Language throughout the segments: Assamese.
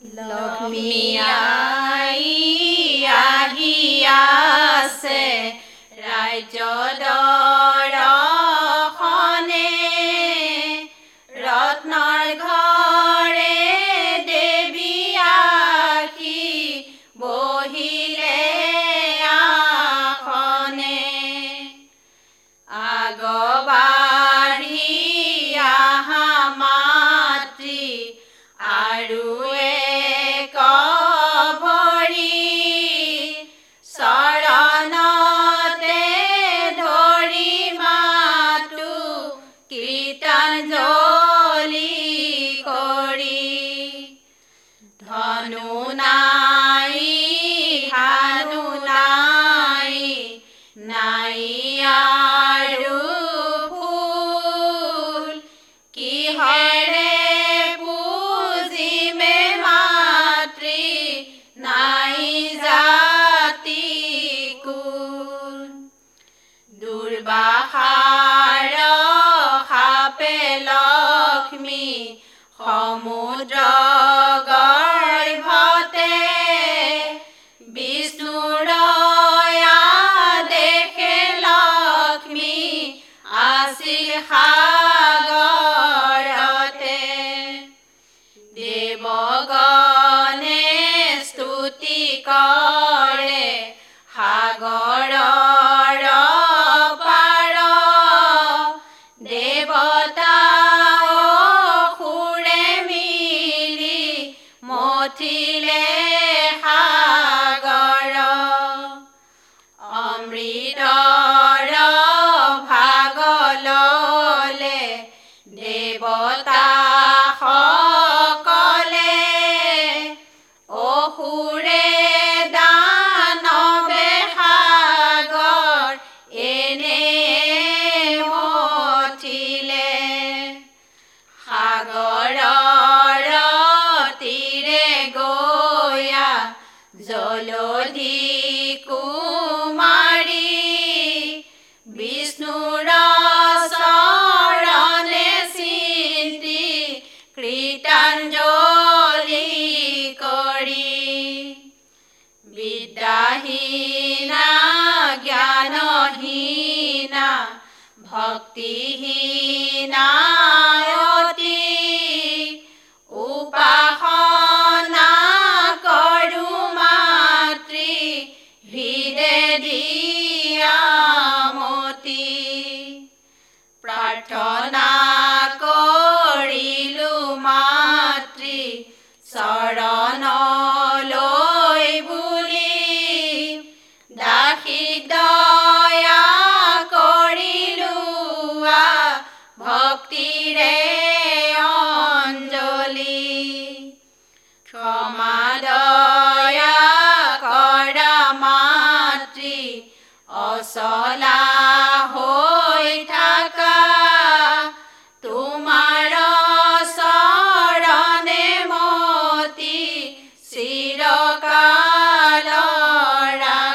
লক্ষ্মী আহিয়াছে ৰাজ্যদল সমুদ্ৰ yo lo digo. কৰা মাতৃ অচলা হৈ থকা। তোমাৰ চৰণে মতি চিৰ লা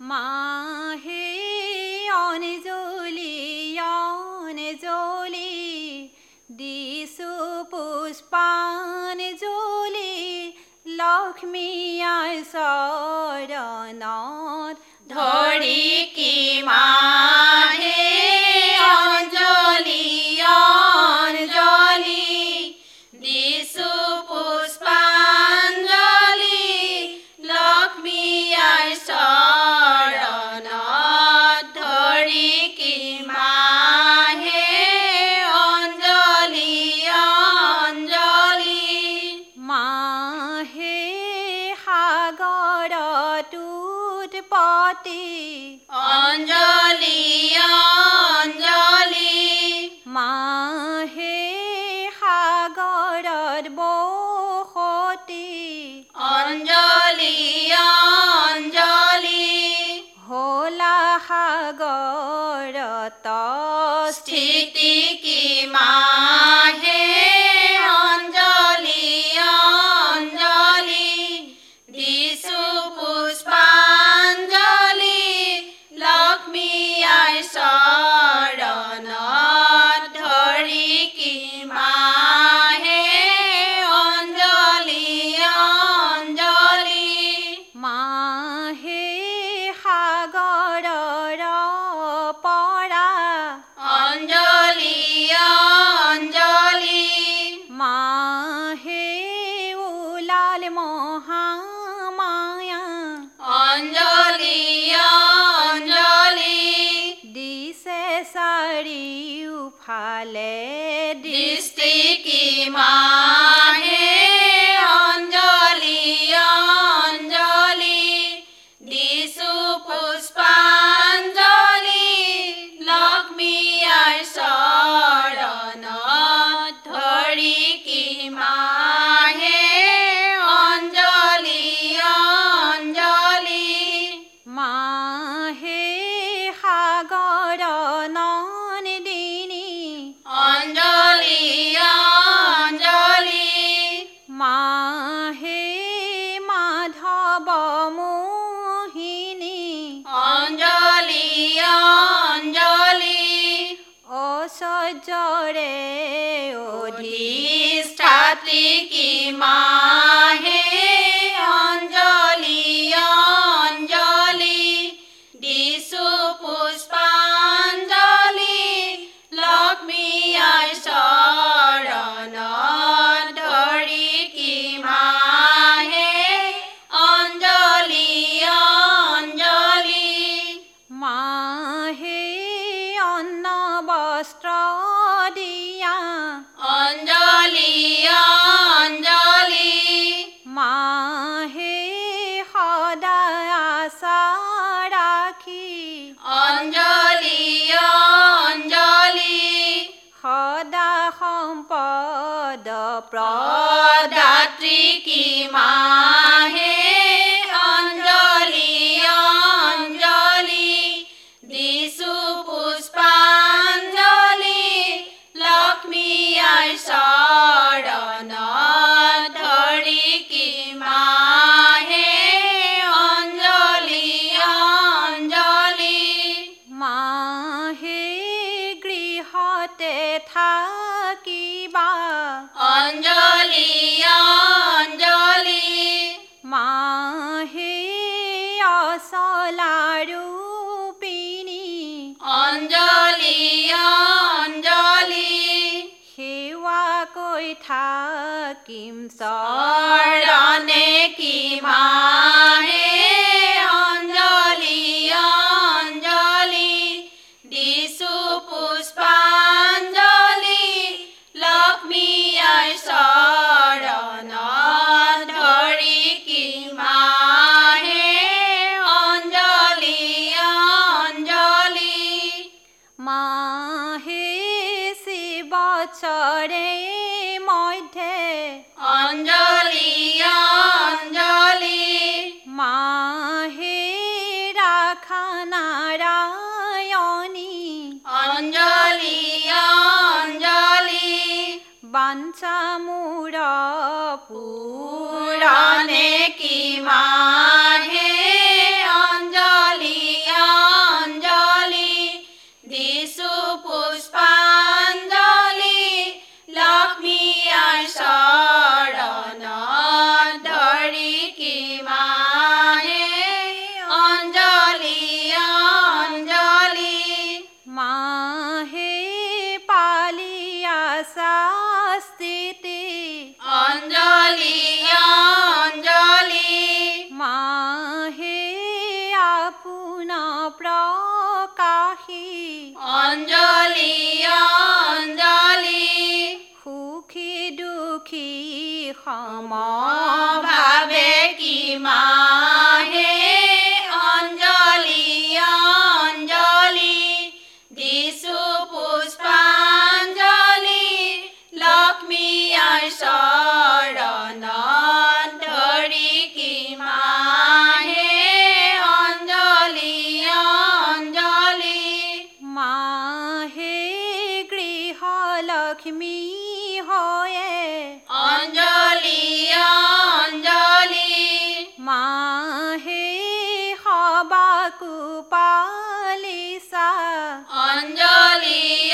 মাহে অনিজ লক্ষ্মীয়াই চৰণত ধৰি কিমান পতি অঞ্জলি অঞ্জলি মাহে সাগৰত বসতি অঞ্জলি অঞ্জলি হলা সাগৰত স্থিতি কিমান मा। की माँ অঞ্জলি অঞ্জলি। সদা সম্পদ প্ৰদাত্ৰী কি মাহে থাকিম চৰণে কি মাহে অঞ্জলি অঞ্জলি দিছো পুষ্পাঞ্জলি লক্ষ্মীয় চৰণ ধৰি কি মাহে অঞ্জলি অঞ্জলি মাহে শিৱ চৰে বাঞ্ছা মূর পুরাণে কি মা অঞ্জলি অঞ্জলি। সুখী দুখী সমভাৱে কিমান Holy